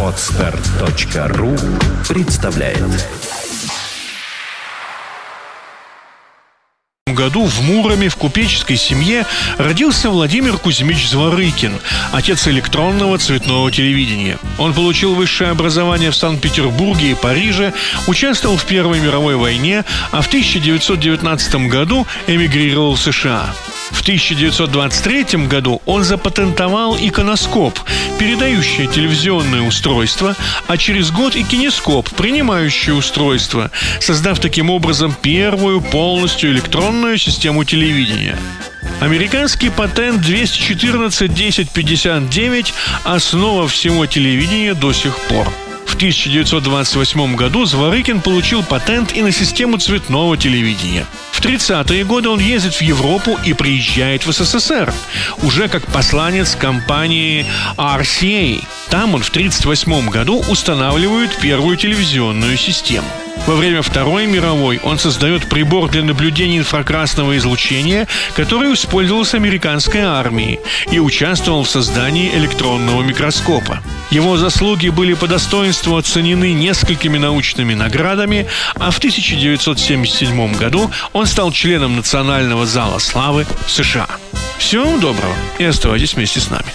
Отстар.ру представляет году в Муроме в купеческой семье родился Владимир Кузьмич Зворыкин, отец электронного цветного телевидения. Он получил высшее образование в Санкт-Петербурге и Париже, участвовал в Первой мировой войне, а в 1919 году эмигрировал в США. В 1923 году он запатентовал иконоскоп, передающее телевизионное устройство, а через год и кинескоп, принимающее устройство, создав таким образом первую полностью электронную систему телевидения. Американский патент 214-1059 – основа всего телевидения до сих пор. В 1928 году Зворыкин получил патент и на систему цветного телевидения. В 30-е годы он ездит в Европу и приезжает в СССР, уже как посланец компании RCA. Там он в 1938 году устанавливает первую телевизионную систему. Во время Второй мировой он создает прибор для наблюдения инфракрасного излучения, который использовался американской армией и участвовал в создании электронного микроскопа. Его заслуги были по достоинству оценены несколькими научными наградами, а в 1977 году он стал членом Национального зала славы США. Всего доброго и оставайтесь вместе с нами.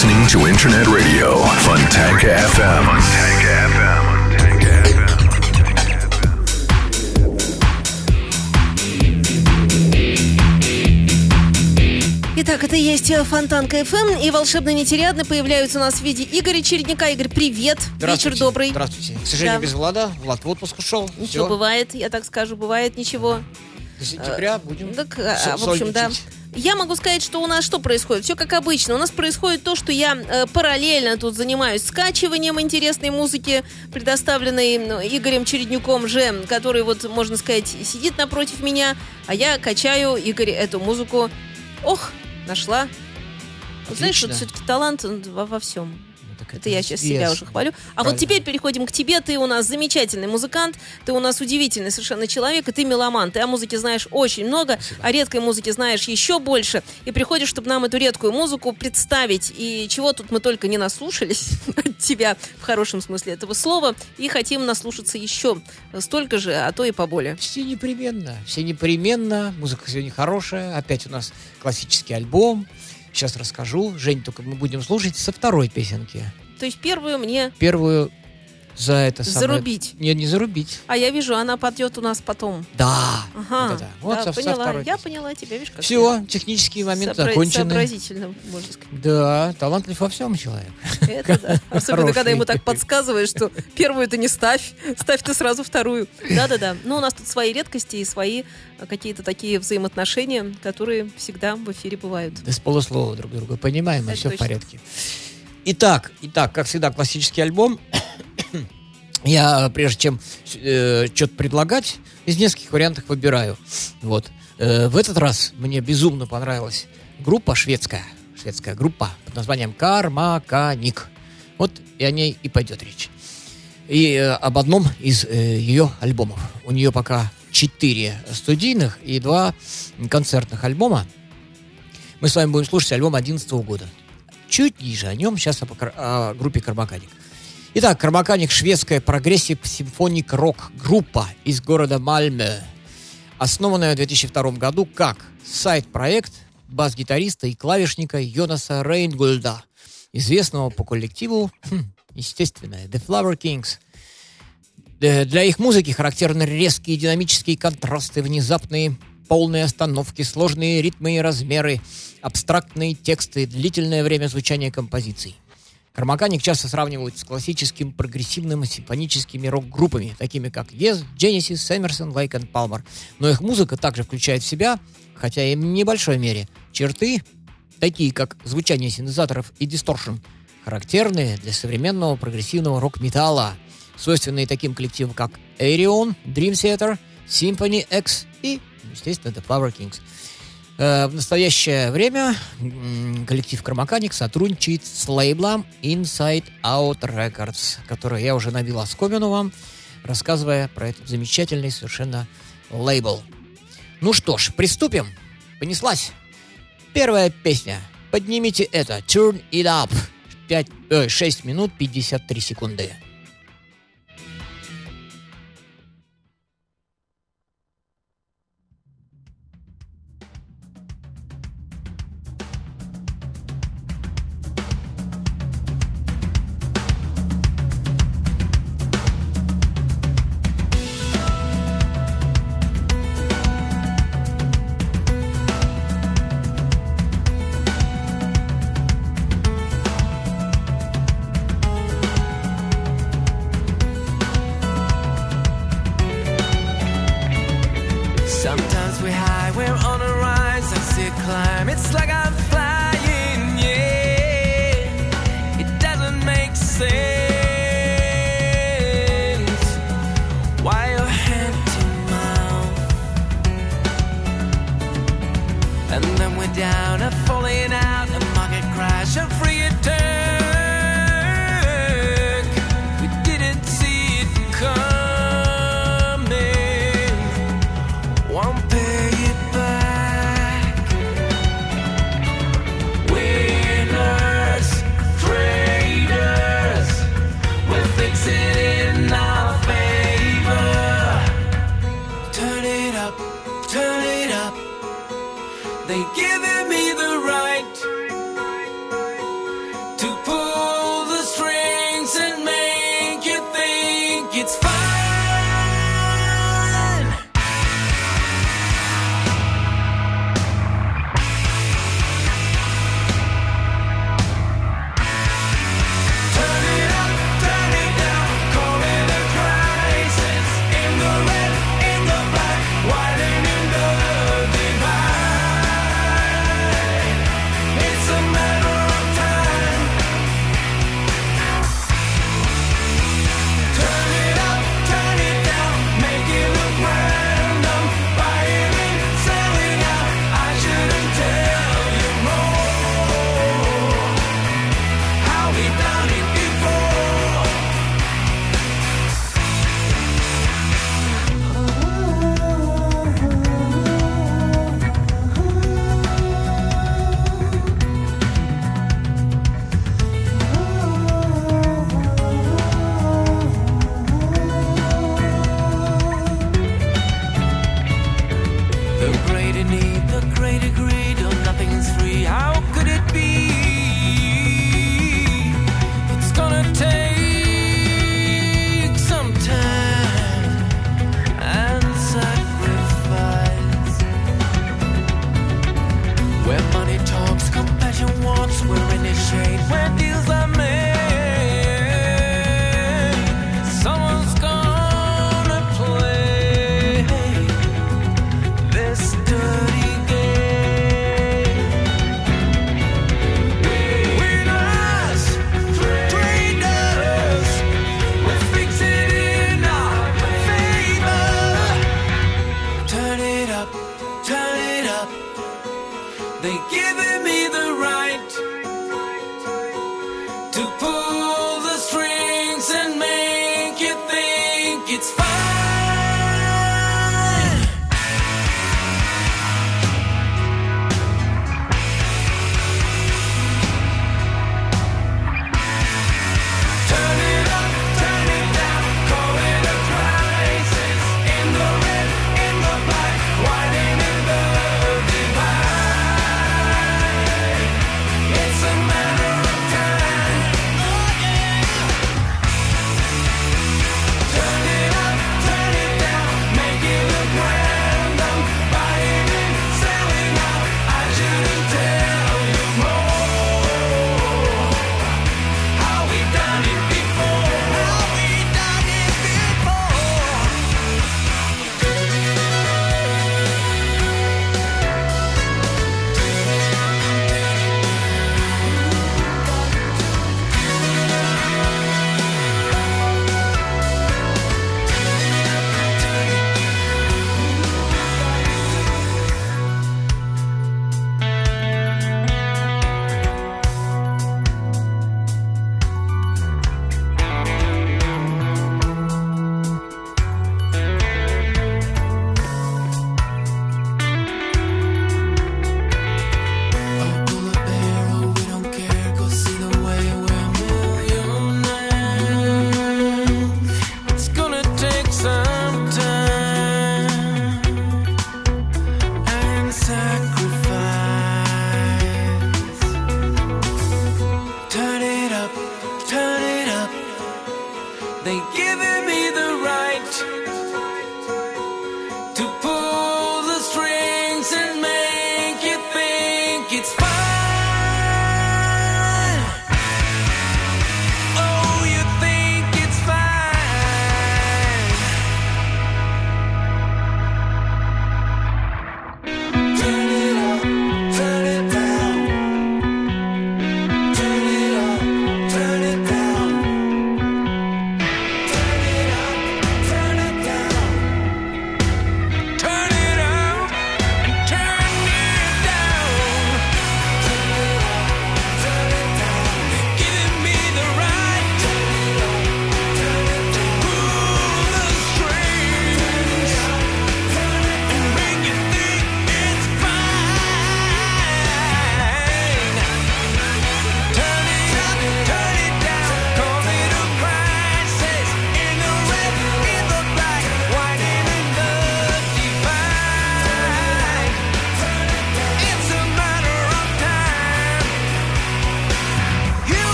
Listening to Internet Radio, Fontanka FM. Fontanka FM. Итак, это есть Фонтанка FM и волшебно нетерядно появляются у нас в виде Игоря Чередника. Игорь, привет. Вечер добрый. Здравствуйте. К сожалению, Да. без Влада. Влад в отпуск ушел. Ничего, Всё. бывает, я так скажу, бывает ничего. До сентября будем Так, а, в общем, да. Я могу сказать, что у нас что происходит? Все как обычно. У нас происходит то, что я э, параллельно тут занимаюсь скачиванием интересной музыки, предоставленной ну, Игорем Череднюком же, который вот, можно сказать, сидит напротив меня, а я качаю Игорь эту музыку. Ох, нашла. Вот знаешь, вот все-таки талант во, во всем. Так Это я сейчас себя известно. уже хвалю. А вот Правильно. теперь переходим к тебе. Ты у нас замечательный музыкант, ты у нас удивительный совершенно человек, и ты меломан. Ты о музыке знаешь очень много, о редкой музыке знаешь еще больше. И приходишь, чтобы нам эту редкую музыку представить. И чего тут мы только не наслушались от тебя, в хорошем смысле этого слова, и хотим наслушаться еще столько же, а то и поболее. Все непременно. Все непременно. Музыка сегодня хорошая. Опять у нас классический альбом. Сейчас расскажу. Жень, только мы будем слушать со второй песенки. То есть первую мне... Первую за это самое- Зарубить. Нет, не зарубить. А я вижу, она подъет у нас потом. Да. Ага, Вот, это. вот да, со, со поняла. второй я поняла тебя, видишь, как Все, технические я моменты сообра- закончены. сообразительно, можно сказать. Да, талантлив во всем человек. Это да. Особенно, когда ему так подсказываешь, что первую ты не ставь, ставь ты сразу вторую. Да-да-да. Ну, у нас тут свои редкости и свои э, какие-то такие взаимоотношения, которые всегда в эфире бывают. Да с полуслова друг друга понимаем, и все в порядке. Итак, итак, как всегда, классический альбом. Я, прежде чем что-то предлагать, из нескольких вариантов выбираю. Вот. Э, в этот раз мне безумно понравилась группа шведская. Шведская группа под названием Karmakanic. Вот и о ней и пойдет речь. И э, об одном из э, ее альбомов. У нее пока четыре студийных и два концертных альбома. Мы с вами будем слушать альбом 2011 года. Чуть ниже о нем, сейчас о, покр- о группе Karmakanic. Итак, Karmakanic шведская progressive symphonic rock группа из города Мальме, основанная в 2002 году как сайт-проект бас-гитариста и клавишника Йонаса Рейнгольда, известного по коллективу, хм, естественно, The Flower Kings. Для их музыки характерны резкие динамические контрасты, внезапные полные остановки, сложные ритмы и размеры, абстрактные тексты, длительное время звучания композиций. Кармаканик часто сравнивают с классическим прогрессивным симфоническими рок-группами, такими как Yes, Genesis, Эмерсон, Лейк и Палмер. Но их музыка также включает в себя, хотя и в небольшой мере, черты, такие как звучание синтезаторов и дисторшн, характерные для современного прогрессивного рок-металла, свойственные таким коллективам, как Aerion, Dream Theater, Symphony X и, естественно, The Flower Kings. Э, в настоящее время коллектив Кармаканик сотрудничает с лейблом Inside Out Records, который я уже набил оскомину вам, рассказывая про этот замечательный совершенно лейбл. Ну что ж, приступим. Понеслась. Первая песня. Поднимите это. Turn it up. 5, э, 6 минут 53 секунды.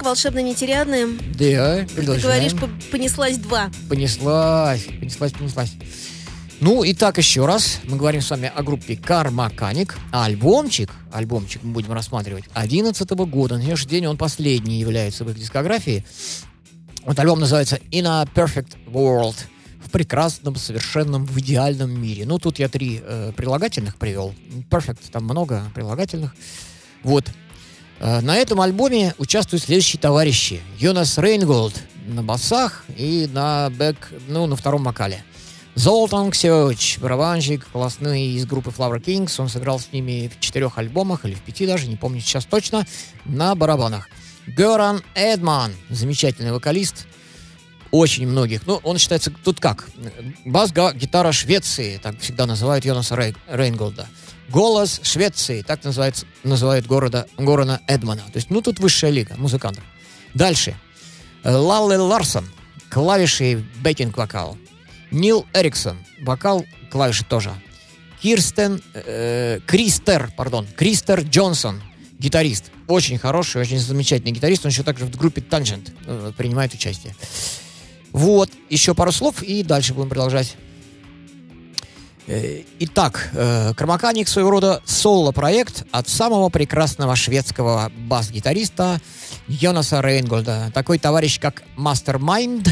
Чередник, волшебно нетерядный. Да, Ты говоришь, по- понеслась два. Понеслась, понеслась, понеслась. Ну, и так еще раз, мы говорим с вами о группе Кармаканик. А альбомчик, альбомчик мы будем рассматривать 11 года. На сегодняшний день он последний является в их дискографии. Вот альбом называется In a Perfect World. В прекрасном, совершенном, в идеальном мире. Ну, тут я три э, прилагательных привел. Perfect, там много прилагательных. Вот. Э, На этом альбоме участвуют следующие товарищи. Йонас Рейнголд на басах и на бэк, ну, на втором вокале. Золтан Ксёч, барабанщик классный из группы Flower Kings. Он сыграл с ними в четырех альбомах, или в пяти даже, не помню сейчас точно, на барабанах. Геран Эдман, замечательный вокалист, очень многих. Ну, он считается тут как? Бас-гитара Швеции, так всегда называют Йонаса Рей- Рейнголда. Голос Швеции, так называется, называют города, Горана Эдмана. То есть, ну, тут высшая лига музыкантов. Дальше. Э, Лалле Ларсон, клавиши и бэкинг-вокал. Нил Эриксон, вокал, клавиши тоже. Кирстен, э, Кристер, пардон, Кристер Джонсон, гитарист. Очень хороший, очень замечательный гитарист. Он еще также в группе Tangent э, принимает участие. Вот, еще пару слов и дальше будем продолжать. Э, Итак, э, Karmakanic своего рода соло-проект от самого прекрасного шведского бас-гитариста Йонаса Рейнгольда. Такой товарищ, как mastermind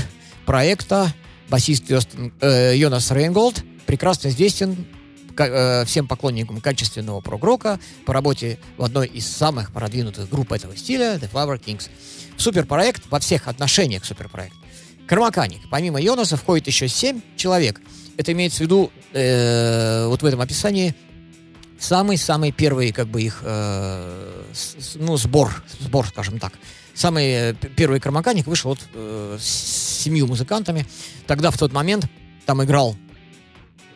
проекта, басист э, Йонас Рейнголд, прекрасно известен всем поклонникам качественного прог-рока по работе в одной из самых продвинутых групп этого стиля, The Flower Kings. Суперпроект во всех отношениях суперпроект. Кармаканик. Помимо Йонаса входит еще семь человек. Это имеется в виду э, вот в этом описании самый-самый первый, как бы их, э, с- ну, сбор, сбор, скажем так. Самый э, первый Кармаканик вышел вот э, с семью музыкантами. Тогда в тот момент там играл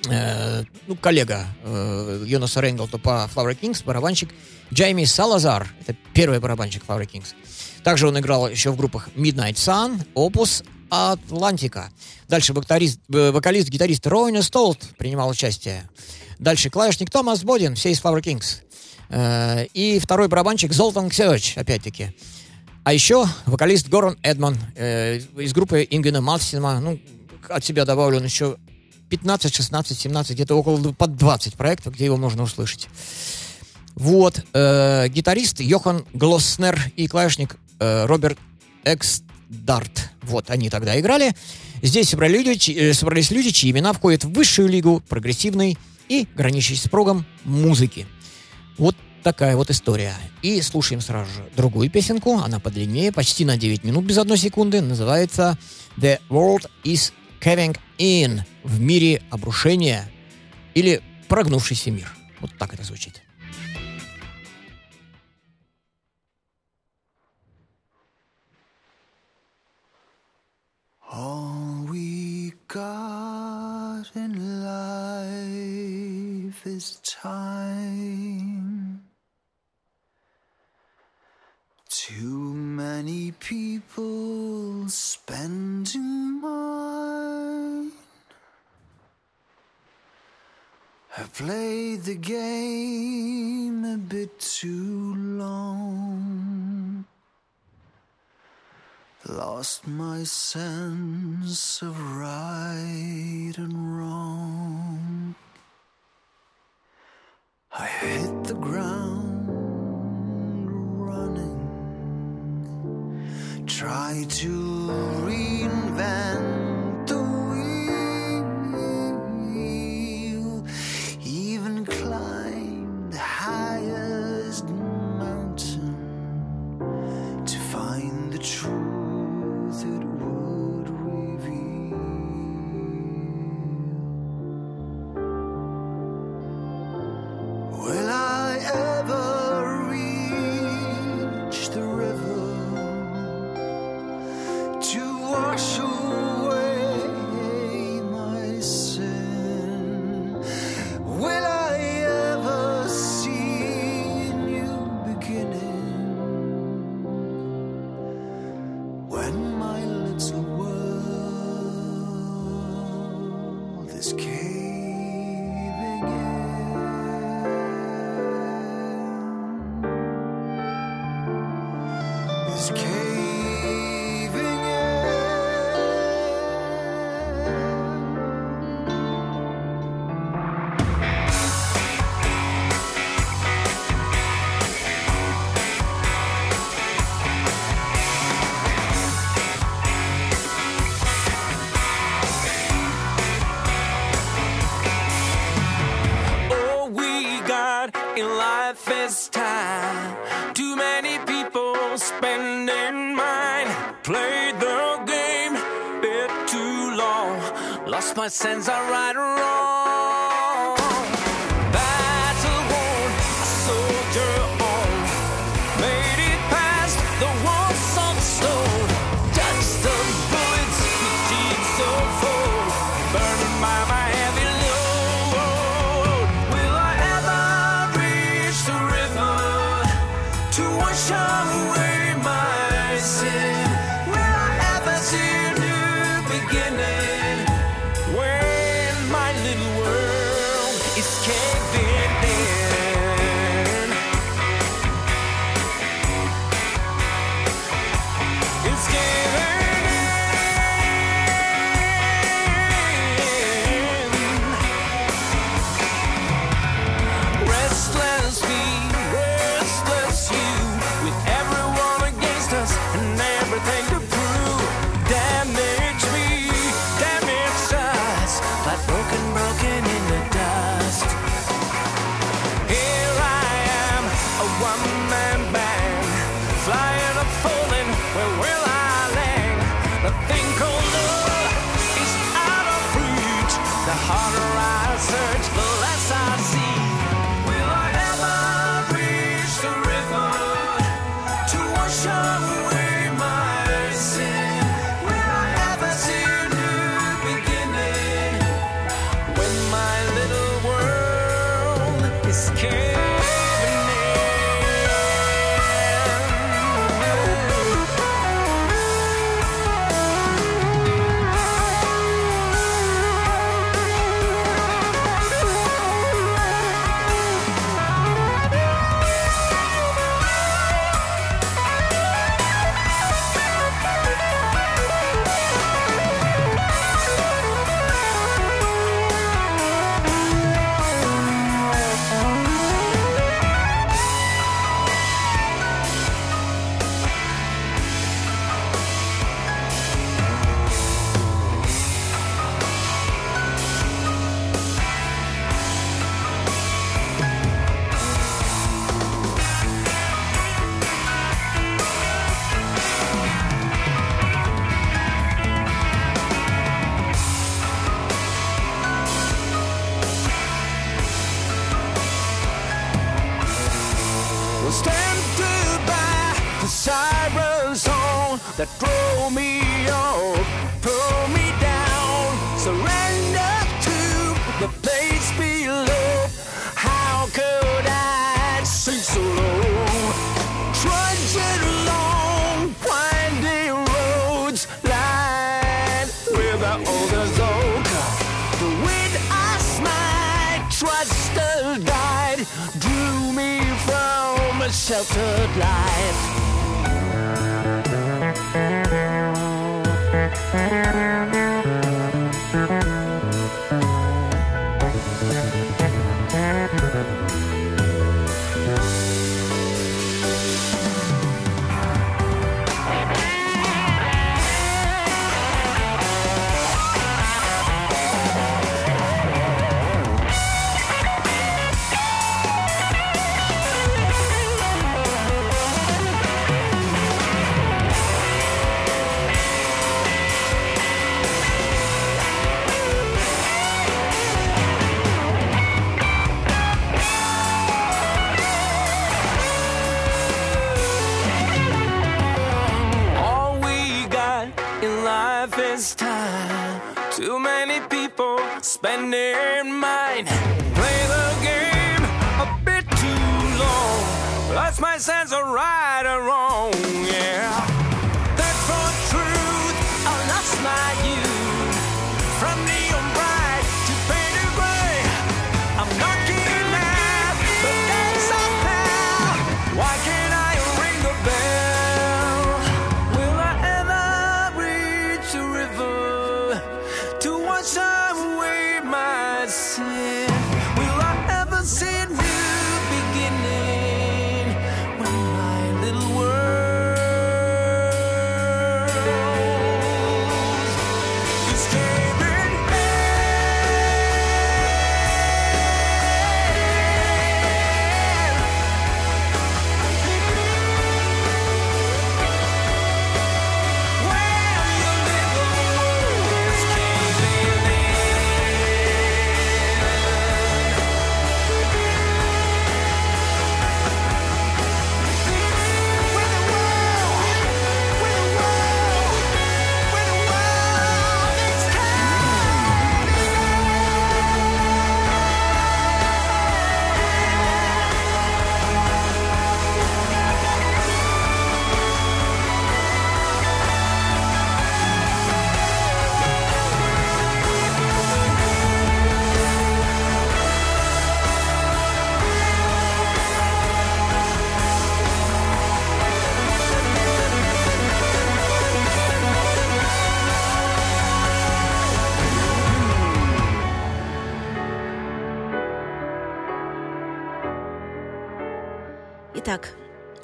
э, ну, коллега э, Йонаса Рейнголда по Flower Kings, барабанщик Джейми Салазар. Это первый барабанщик Flower Kings. Также он играл еще в группах Midnight Sun, Opus, Атлантика. Дальше вокалист, э, вокалист гитарист Роуэн Столт принимал участие. Дальше клавишник Томас Бодин, все из Flower Kings. Э, и второй барабанщик Золтан Ксевич, опять-таки. А еще вокалист Горан Эдман э, из группы Ингена Малсима. Ну, от себя добавлю он еще 15, 16, 17, где-то около под 20 проектов, где его можно услышать. Вот. э, гитарист Йохан Глоснер и клавишник э, Роберт Эксдарт. Вот, они тогда играли. Здесь собрали люди, э, собрались люди, чьи имена входят в высшую лигу прогрессивной и граничащей с прогом музыки. Вот такая вот история. И слушаем сразу же другую песенку. Она подлиннее, почти на 9 минут без одной секунды. Называется The World is Caving In. В мире обрушения или прогнувшийся мир. Вот так это звучит. All we got in life is time. Too many people spending mine have played the game a bit too long. Lost my sense of right and wrong. I hit the ground running, try to reach. My sins are right. sheltered life. Mm -hmm.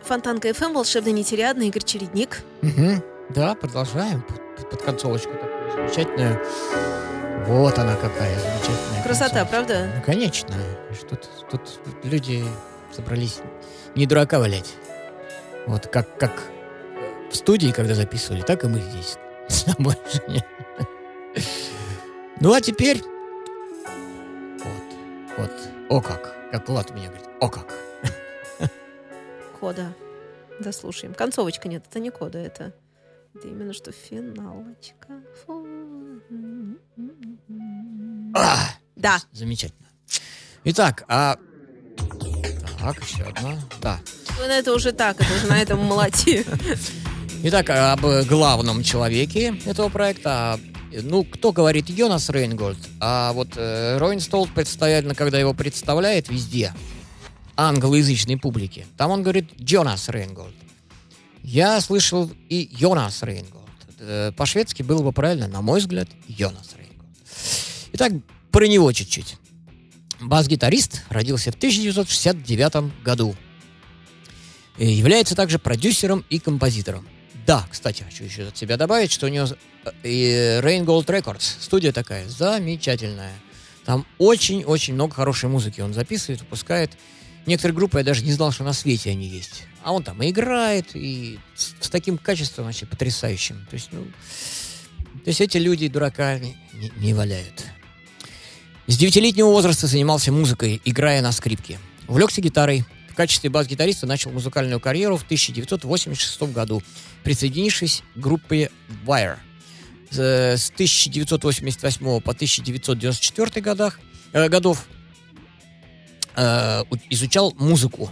Фонтанка ФМ, волшебный нетериадный, Игорь Чередник. Мгм. Да, продолжаем. Под, под концовочку такую замечательную. Вот она какая замечательная. Красота, концовочка. правда? Ну, конечно. Тут, тут люди собрались не дурака валять. Вот как, как в студии, когда записывали, так и мы здесь. Больше нет. Ну, а теперь... Вот, вот, о как. Как Влад меня говорит, о как. Кода. Да, слушаем. Концовочка нет, это не кода, это, это именно что финалочка. Фу. А! Да. Замечательно. Итак, а... Так, еще одна. Да. Ну, это уже так, это уже на этом молоте. Итак, об главном человеке этого проекта. Ну, кто говорит Йонас Рейнгольд, а вот э, Ройнстолд представительно, когда его представляет везде, англоязычной публике, там он говорит Джонас Рейнгольд. Я слышал и Йонас Рейнгольд. Э, По-шведски было бы правильно, на мой взгляд, Йонас Рейнгольд. Итак, про него чуть-чуть. Бас-гитарист родился в 1969 году. Э, Является также продюсером и композитором. Да, кстати, хочу еще от себя добавить, что у него э, и Rain Gold Records, студия такая замечательная. Там очень-очень много хорошей музыки он записывает, выпускает. Некоторые группы я даже не знал, что на свете они есть. А он там и играет, и с, с таким качеством вообще потрясающим. То есть, ну, то есть эти люди дурака не, не- валяют. С девятилетнего возраста занимался музыкой, играя на скрипке. Увлекся гитарой. В качестве бас-гитариста начал музыкальную карьеру в 1986 году, присоединившись к группе Wire. э, с 1988 по 1994 годах, э, годов э, изучал музыку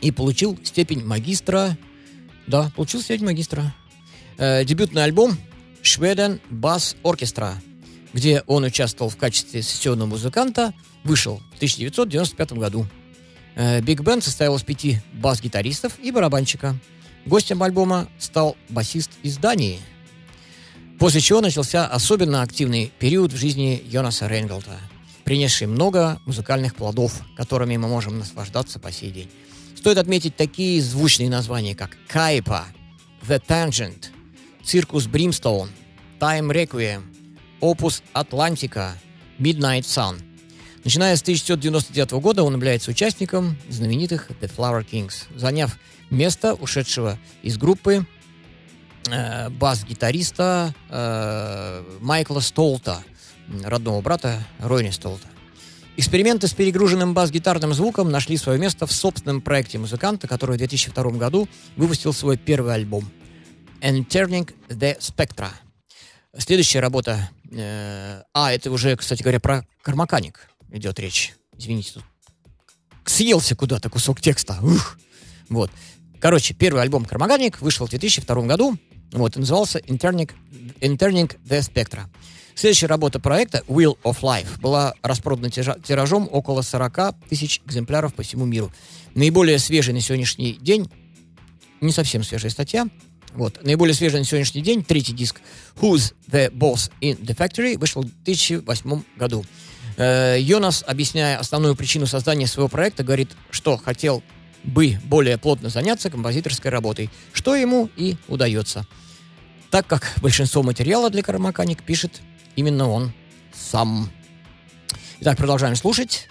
и получил степень магистра. Да, получил степень магистра. Э, дебютный альбом Шведен Bass Orchestra, где он участвовал в качестве сессионного музыканта, вышел в 1995 году. Э, Биг Бенд состоял из пяти бас-гитаристов и барабанщика. Гостем альбома стал басист из Дании. После чего начался особенно активный период в жизни Йонаса Рейнгольда, принесший много музыкальных плодов, которыми мы можем наслаждаться по сей день. Стоит отметить такие звучные названия, как Kaipa, The Tangent, Circus Brimstone, Time Requiem, Opus Atlantica, Midnight Sun. Начиная с 1999 года он является участником знаменитых The Flower Kings, заняв место ушедшего из группы э, бас-гитариста э, Майкла Столта, родного брата Ройни Столта. Эксперименты с перегруженным бас-гитарным звуком нашли свое место в собственном проекте музыканта, который в 2002 году выпустил свой первый альбом Entering the Spectra. Следующая работа... э, а, это уже, кстати говоря, про кармаканик идет речь. Извините, тут съелся куда-то кусок текста. Ух. Вот. Короче, первый альбом «Кармаганик» вышел в 2002 году. Вот, и назывался Interning, Interning the Spectra. Следующая работа проекта Wheel of Life была распродана тиражом около 40 тысяч экземпляров по всему миру. Наиболее свежий на сегодняшний день, не совсем свежая статья, вот, наиболее свежий на сегодняшний день, третий диск Who's the Boss in the Factory вышел в 2008 году. Э, Йонас, объясняя основную причину создания своего проекта, говорит, что хотел бы более плотно заняться композиторской работой, что ему и удается. Так как большинство материала для Кармаканик пишет именно он сам. Итак, продолжаем слушать.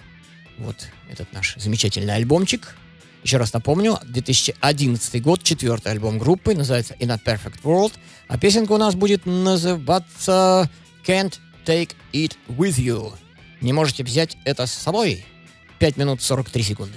Вот этот наш замечательный альбомчик. Еще раз напомню, 2011 год, четвертый альбом группы, называется In a Perfect World, а песенка у нас будет называться Can't Take It With You. Не можете взять это с собой? 5 минут 43 секунды.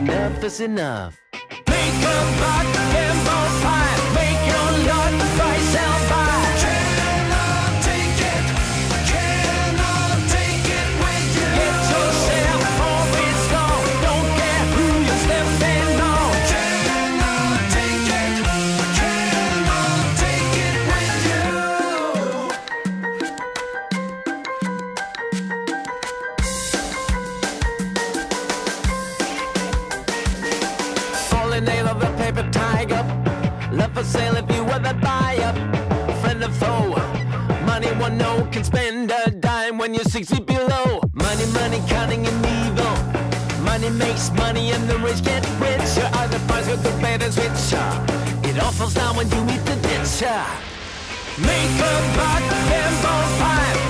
Enough, is enough, is enough. When 60 below. Money, money, cunning and evil. Money makes money and the rich get richer. Other price with the better switcher. It all falls down when you meet the ditcher. Make a buck and both pie.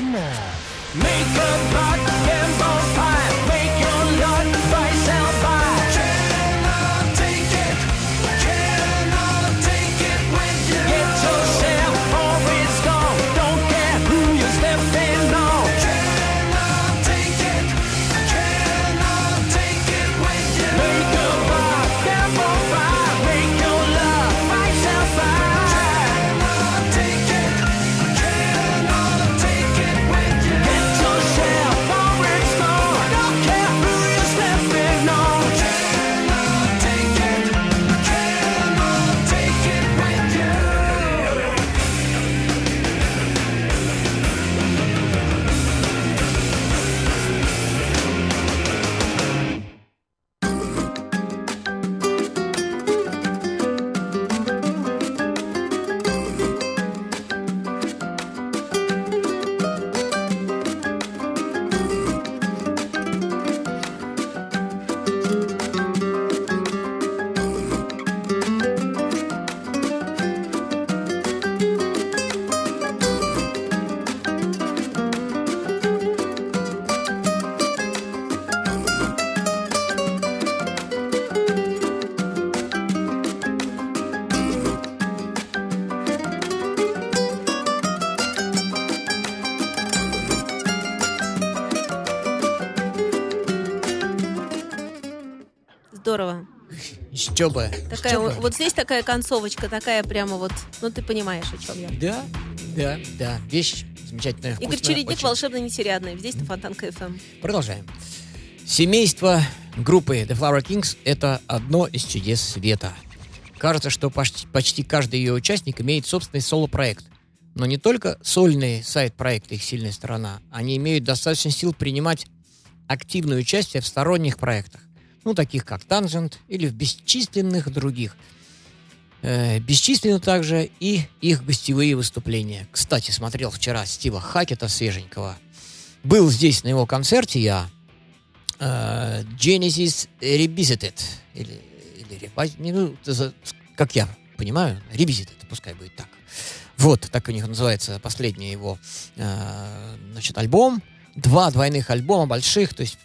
enough. Make a rock and ball pie. Бы. Такая, еще бы. вот здесь такая концовочка, такая прямо вот, ну ты понимаешь, о чем я. Да, да, да. Вещь замечательная, Игорь вкусная, Чередник, очень. волшебно нетерядный. Здесь на Фонтанка ФМ. Продолжаем. Семейство группы The Flower Kings — это одно из чудес света. Кажется, что почти, почти каждый ее участник имеет собственный соло-проект. Но не только сольные сайт-проекты их сильная сторона. Они имеют достаточно сил принимать активное участие в сторонних проектах. Ну, таких как Tangent или в бесчисленных других. Э, бесчисленны также и их гостевые выступления. Кстати, смотрел вчера Стива Хакета свеженького. Был здесь на его концерте я. Э, Genesis Revisited. Или, или ну, как я понимаю, Revisited, пускай будет так. Вот, так у них называется последний его э, значит, альбом. Два двойных альбома больших, то есть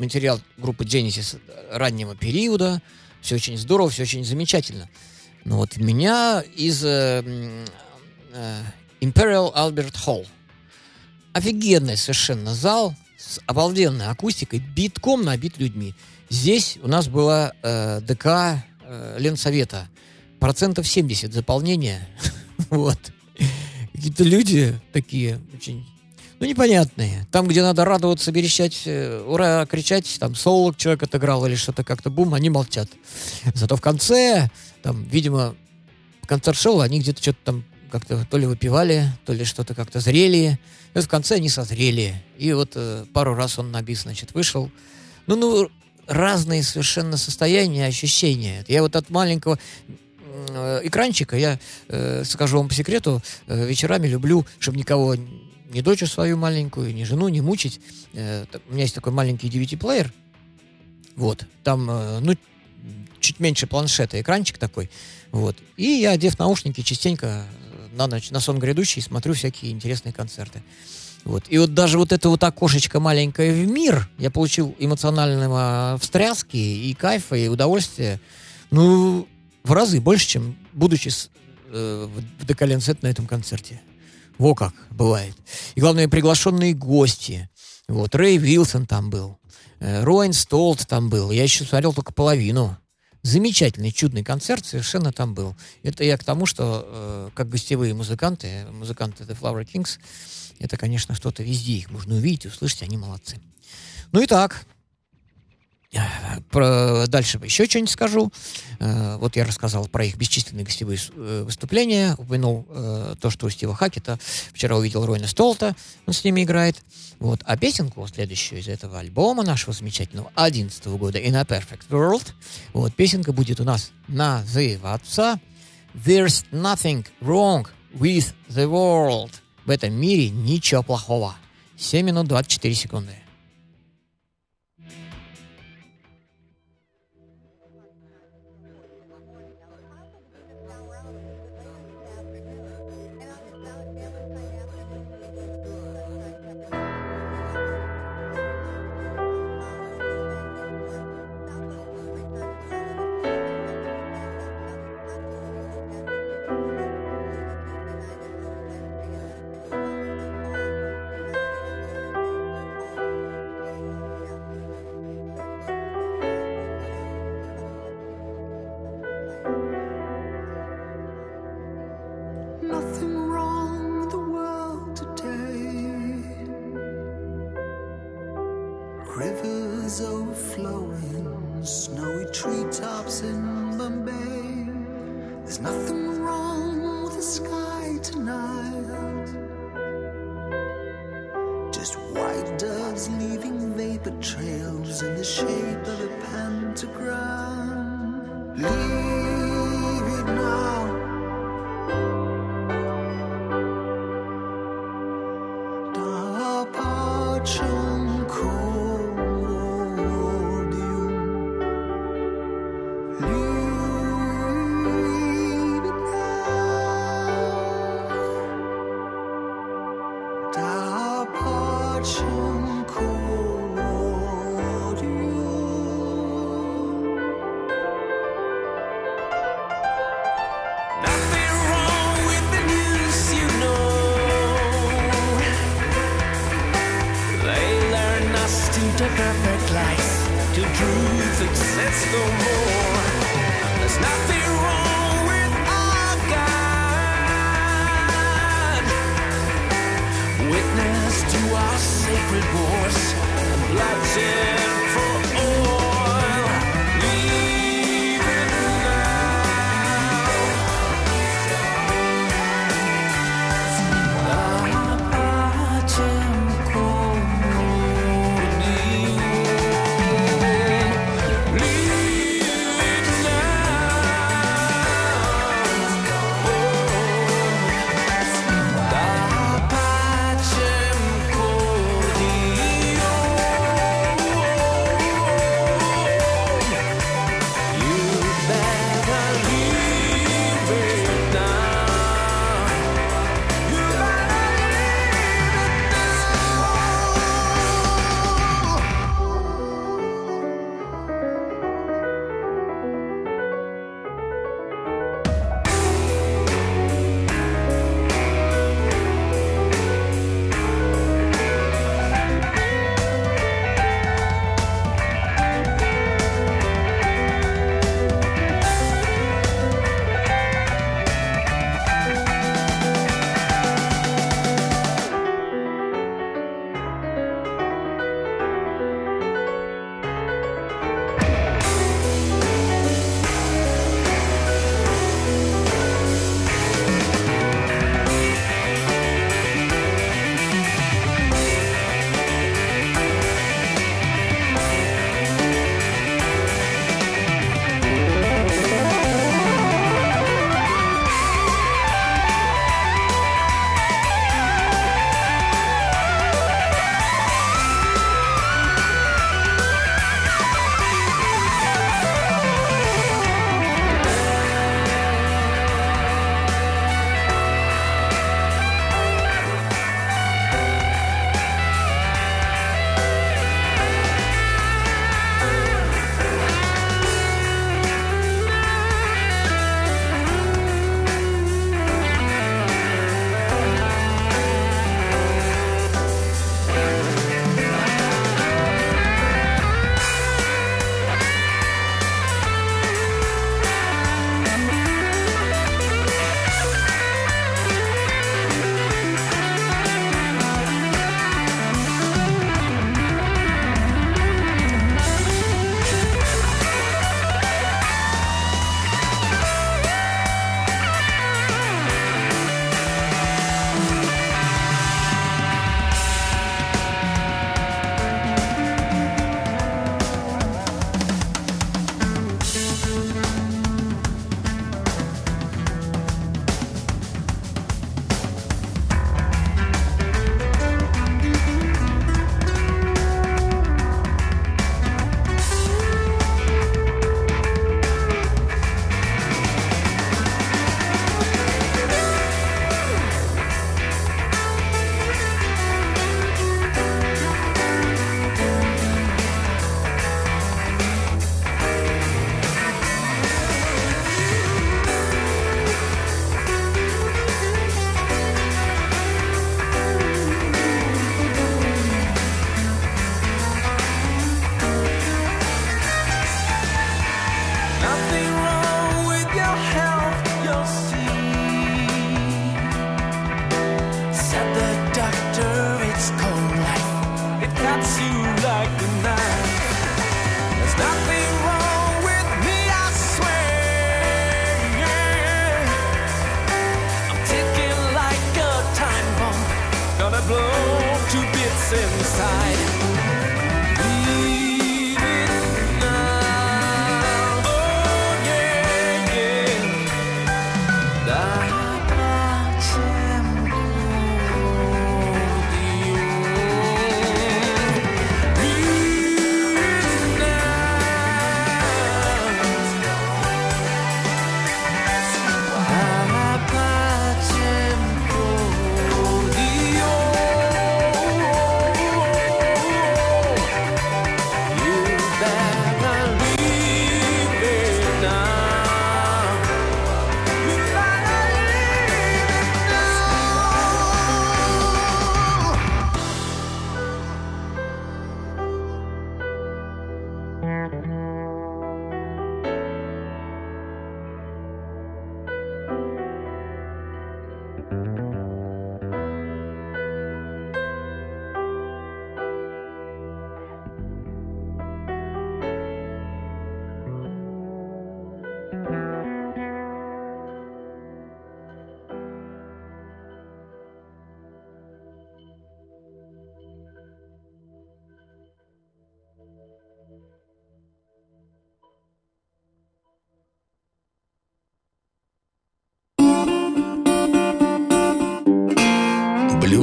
материал группы Genesis раннего периода. Все очень здорово, все очень замечательно. Но вот меня из э, э, Imperial Albert Hall. Офигенный совершенно зал с обалденной акустикой, битком набит людьми. Здесь у нас была э, ДК э, Ленсовета. Процентов 70 заполнения. вот. Какие-то люди такие очень ну, непонятные. Там, где надо радоваться, верещать, э, ура, кричать, там, соло человек отыграл или что-то как-то, бум, они молчат. Зато в конце, там, видимо, концерт шоу, они где-то что-то там как-то то ли выпивали, то ли что-то как-то зрели. И в конце они созрели. И вот э, пару раз он на бис, значит, вышел. Ну, ну, разные совершенно состояния, ощущения. Я вот от маленького э, экранчика, я э, скажу вам по секрету, э, вечерами люблю, чтобы никого, ни дочь свою маленькую, ни жену не мучить. Э, у меня есть такой маленький DVD-плеер. Вот. Там, э, ну, чуть меньше планшета, экранчик такой. Вот. И я, одев наушники, частенько э, на ночь, на сон грядущий смотрю всякие интересные концерты. Вот. И вот даже вот это вот окошечко маленькое в мир, я получил эмоционального встряски и кайфа, и удовольствия, ну, в разы больше, чем будучи с, э, в Декаленсет на этом концерте. Во как бывает. И главное, приглашенные гости. Вот, Рэй Вилсон там был. э, Роин Столт там был. Я еще смотрел только половину. Замечательный, чудный концерт совершенно там был. Это я к тому, что э, как гостевые музыканты, музыканты The Flower Kings, это, конечно, что-то везде их можно увидеть, услышать, они молодцы. Ну и так, про, дальше еще что-нибудь скажу. Э, вот я рассказал про их бесчисленные гостевые э, выступления, упомянул э, то, что у Стива Хакета вчера увидел Ройна Столта, он с ними играет. Вот. А песенку следующую из этого альбома нашего замечательного 11 года In a Perfect World, вот, песенка будет у нас называться There's nothing wrong with the world. В этом мире ничего плохого. 7 минут 24 секунды. There's nothing wrong with the sky tonight. Just white doves leaving vapor trails in the shape of a pentagram.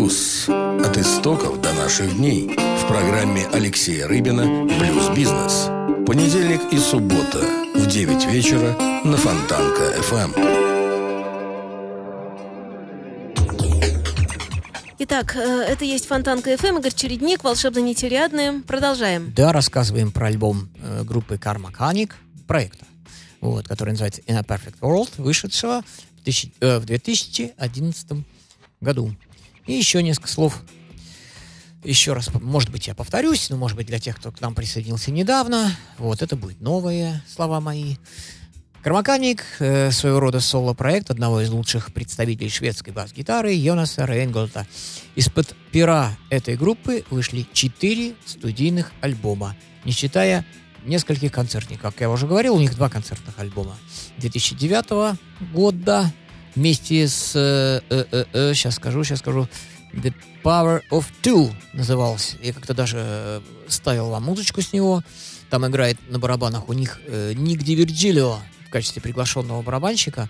Блюз. От истоков до наших дней. В программе Алексея Рыбина «Блюз-бизнес». Понедельник и суббота в 9 вечера на Фонтанка ФМ. Итак, э, это есть Фонтанка ФМ, Игорь Чередник, «Волшебная нить Ариадны». Продолжаем. Да, рассказываем про альбом э, группы Car Mechanic, проекта, вот, который называется In a Perfect World, вышедшего в, тысячи- э, в 2011 году. И еще несколько слов. Еще раз, может быть, я повторюсь, но, может быть, для тех, кто к нам присоединился недавно, вот, это будут новые слова мои. Кармаканик, э, своего рода соло-проект одного из лучших представителей шведской бас-гитары Йонаса Рейнгольта. Из-под пера этой группы вышли четыре студийных альбома, не считая нескольких концертных. Как я уже говорил, у них два концертных альбома. 2009 года вместе с... э, э, э, э, сейчас скажу, сейчас скажу. The Power of Two назывался. Я как-то даже э, ставил вам музычку с него. Там играет на барабанах у них э, Ник Ди Вирджилио в качестве приглашенного барабанщика.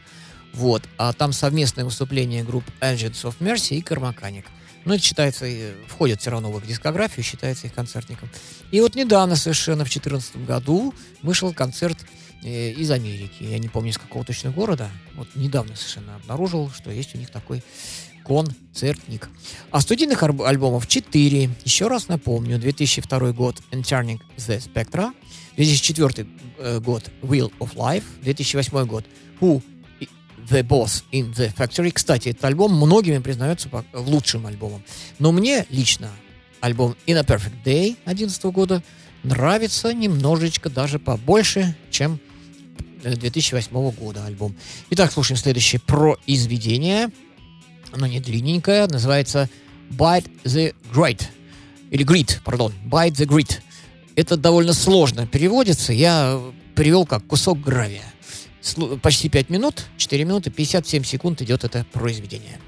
Вот. А там совместное выступление групп Agents of Mercy и Кармаканик. Но это считается, э, входит все равно в их дискографию, считается их концертником. И вот недавно совершенно, в 2014 году, вышел концерт э, из Америки. Я не помню, из какого точно города. Вот недавно совершенно обнаружил, что есть у них такой концертник. А студийных альбомов 4. Еще раз напомню. 2002 год Entering the Spectra. 2004 э, год Wheel of Life. 2008 год Who The Boss in the Factory. Кстати, этот альбом многими признается лучшим альбомом. Но мне лично альбом In a Perfect Day 2011 года нравится немножечко даже побольше, чем э, 2008 года альбом. Итак, слушаем следующее произведение. Оно не длинненькое, называется Bite the Great. Или Grit, пардон. Bite the Grit. Это довольно сложно переводится. Я перевел как кусок гравия. Почти 5 минут, 4 минуты, 57 секунд идет это произведение.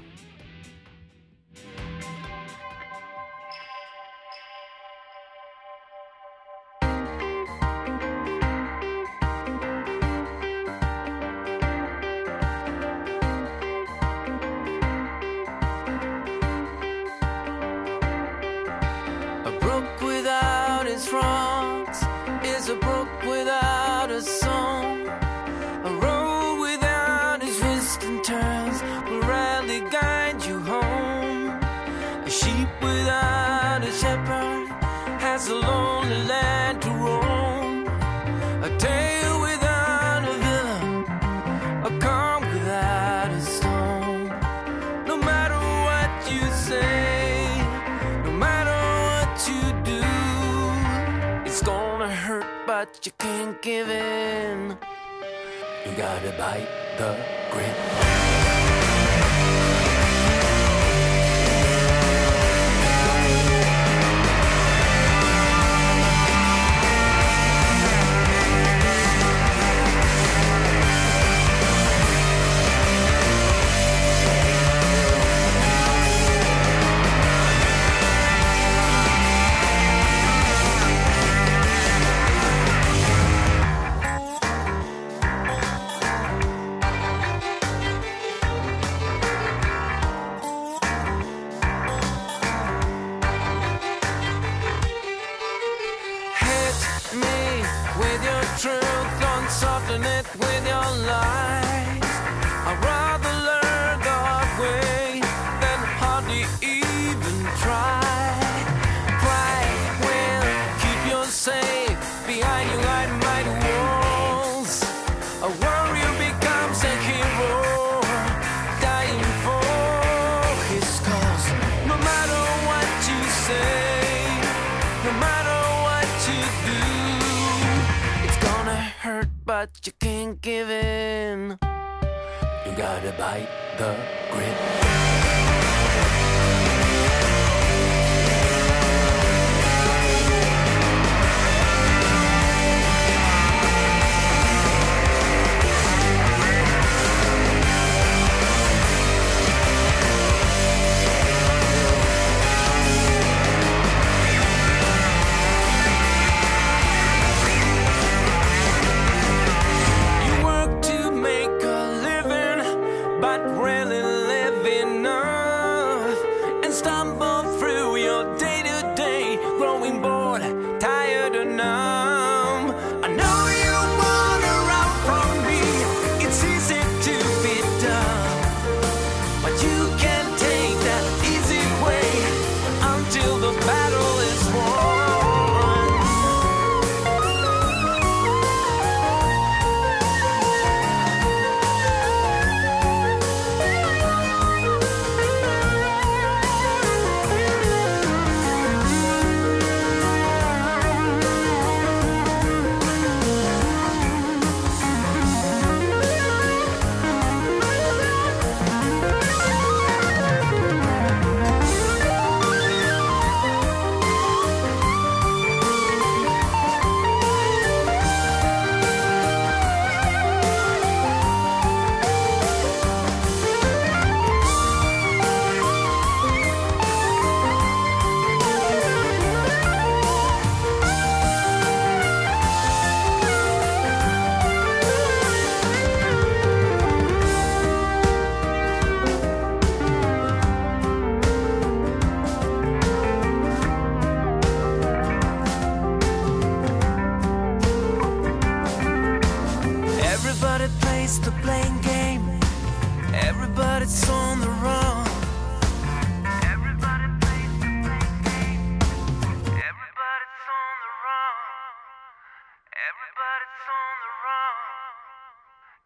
started by the grip.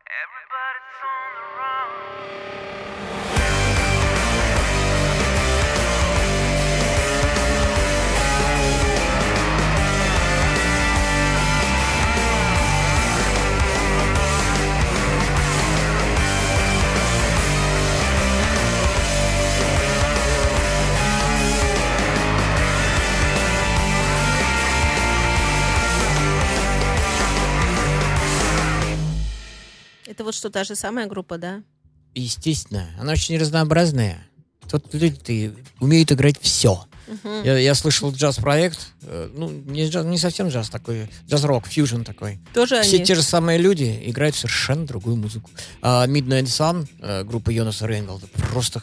Everybody's on the run. Это вот что, та же самая группа, да? Естественно, она очень разнообразная. Тут люди умеют играть все. Я, я слышал джаз-проект, э, ну, не, джаз, не совсем джаз такой, джаз-рок, фьюжн такой. Тоже Все они. те же самые люди играют совершенно другую музыку. А Midnight Sun, э, группа Йонаса Рейнголда, просто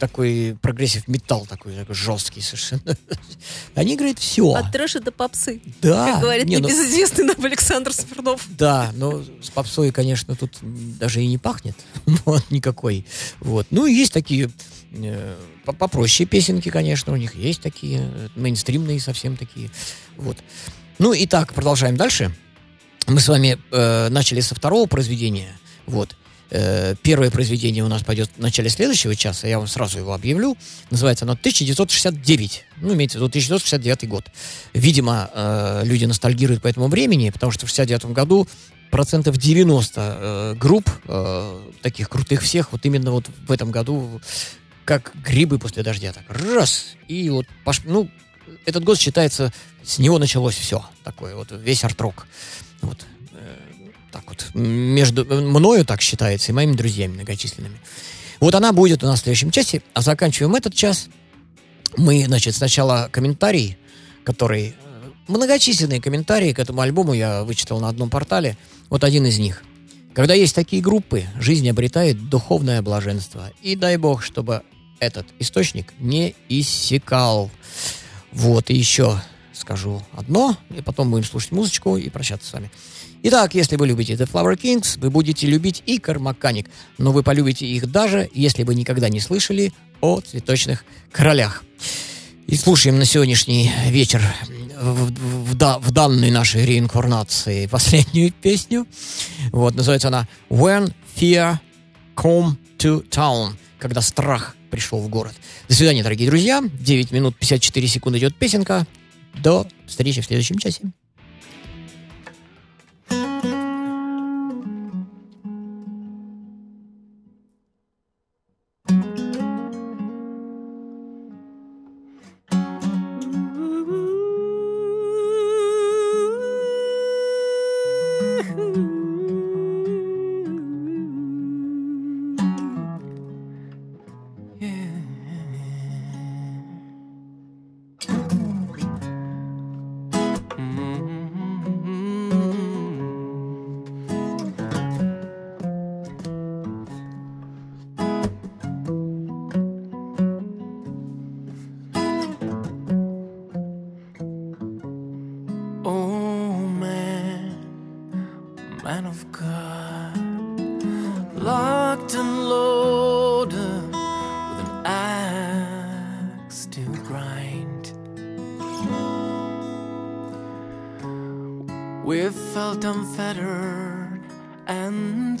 такой progressive metal такой, такой жесткий совершенно. Они играют все. От трэша до попсы. Да. Как говорит Не, ну- небезызвестный нам Александр Смирнов. Да, но с попсой, конечно, тут даже и не пахнет. Вот, никакой. Вот. Ну, и есть такие э, по- попроще песенки, конечно, у них есть такие, э, мейнстримные совсем такие. Вот. Ну, и так, продолжаем дальше. Мы с вами э, начали со второго произведения. Вот. Э, первое произведение у нас пойдет в начале следующего часа, я вам сразу его объявлю. Называется оно 1969. Ну, имеется в виду 1969 год. Видимо, э, люди ностальгируют по этому времени, потому что в 69 году процентов 90 э, групп, э, таких крутых всех, вот именно вот в этом году, как грибы после дождя. Так раз, и вот, пош- ну, этот год считается, с него началось все такое, вот весь арт-рок. Вот. Так вот, между мною так считается и моими друзьями многочисленными. Вот она будет у нас в следующем часе, а заканчиваем этот час. Мы, значит, сначала комментарий, который... э, Многочисленные комментарии к этому альбому я вычитал на одном портале. Вот один из них. Когда есть такие группы, жизнь обретает духовное блаженство. И дай бог, чтобы этот источник не иссякал. Вот, и еще скажу одно, и потом будем слушать музычку и прощаться с вами. Итак, если вы любите The Flower Kings, вы будете любить и Кармаканик, но вы полюбите их даже, если вы никогда не слышали о цветочных королях. И слушаем на сегодняшний вечер в, в- в да- в данной нашей реинкарнации последнюю песню. Вот, называется она When Fear Come to Town, когда страх пришел в город. До свидания, дорогие друзья. 9 минут 54 секунды идет песенка. До встречи в следующем часе.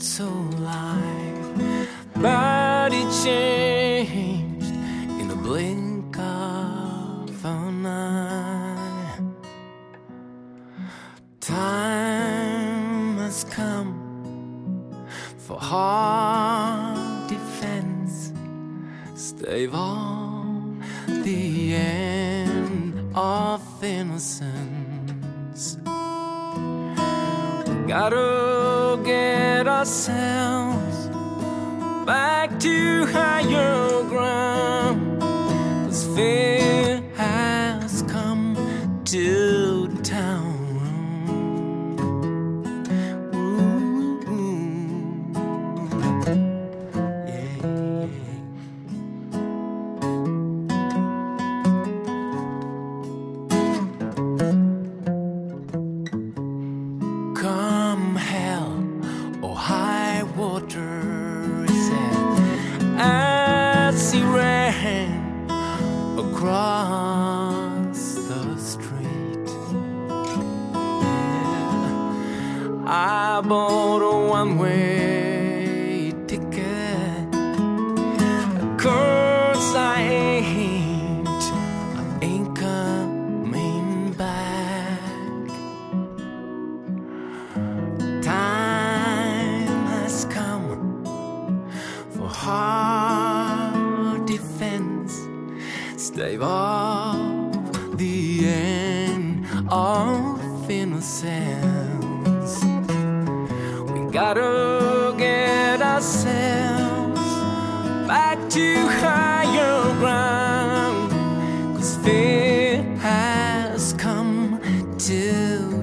so loud.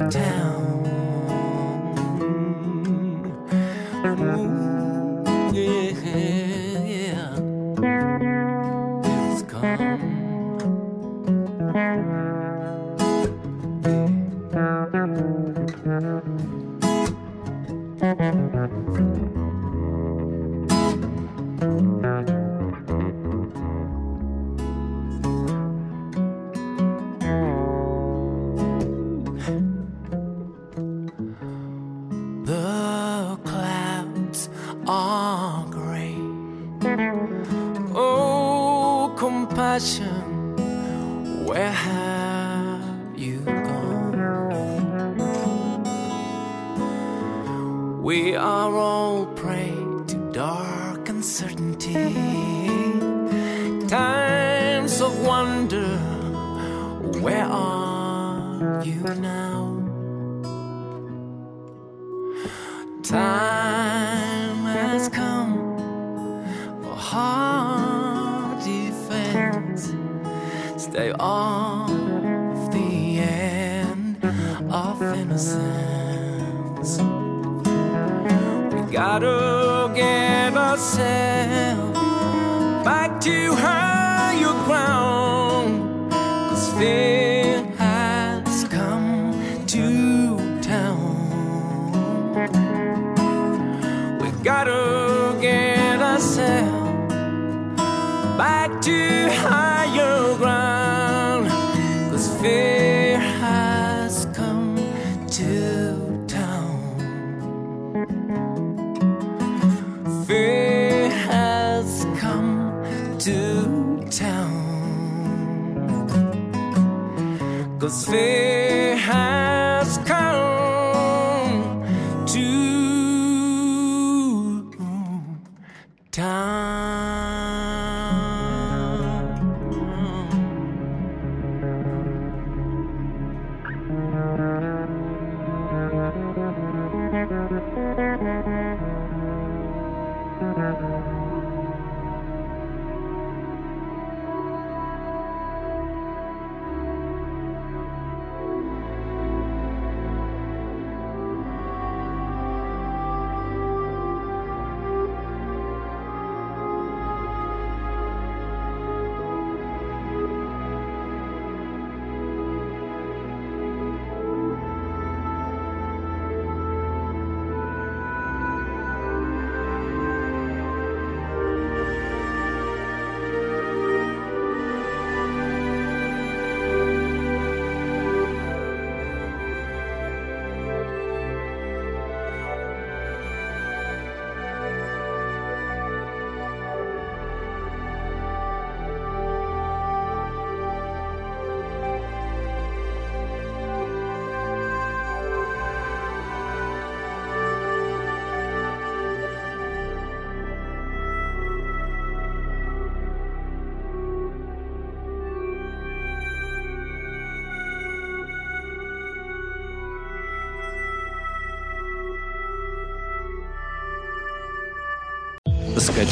Town. Cause faith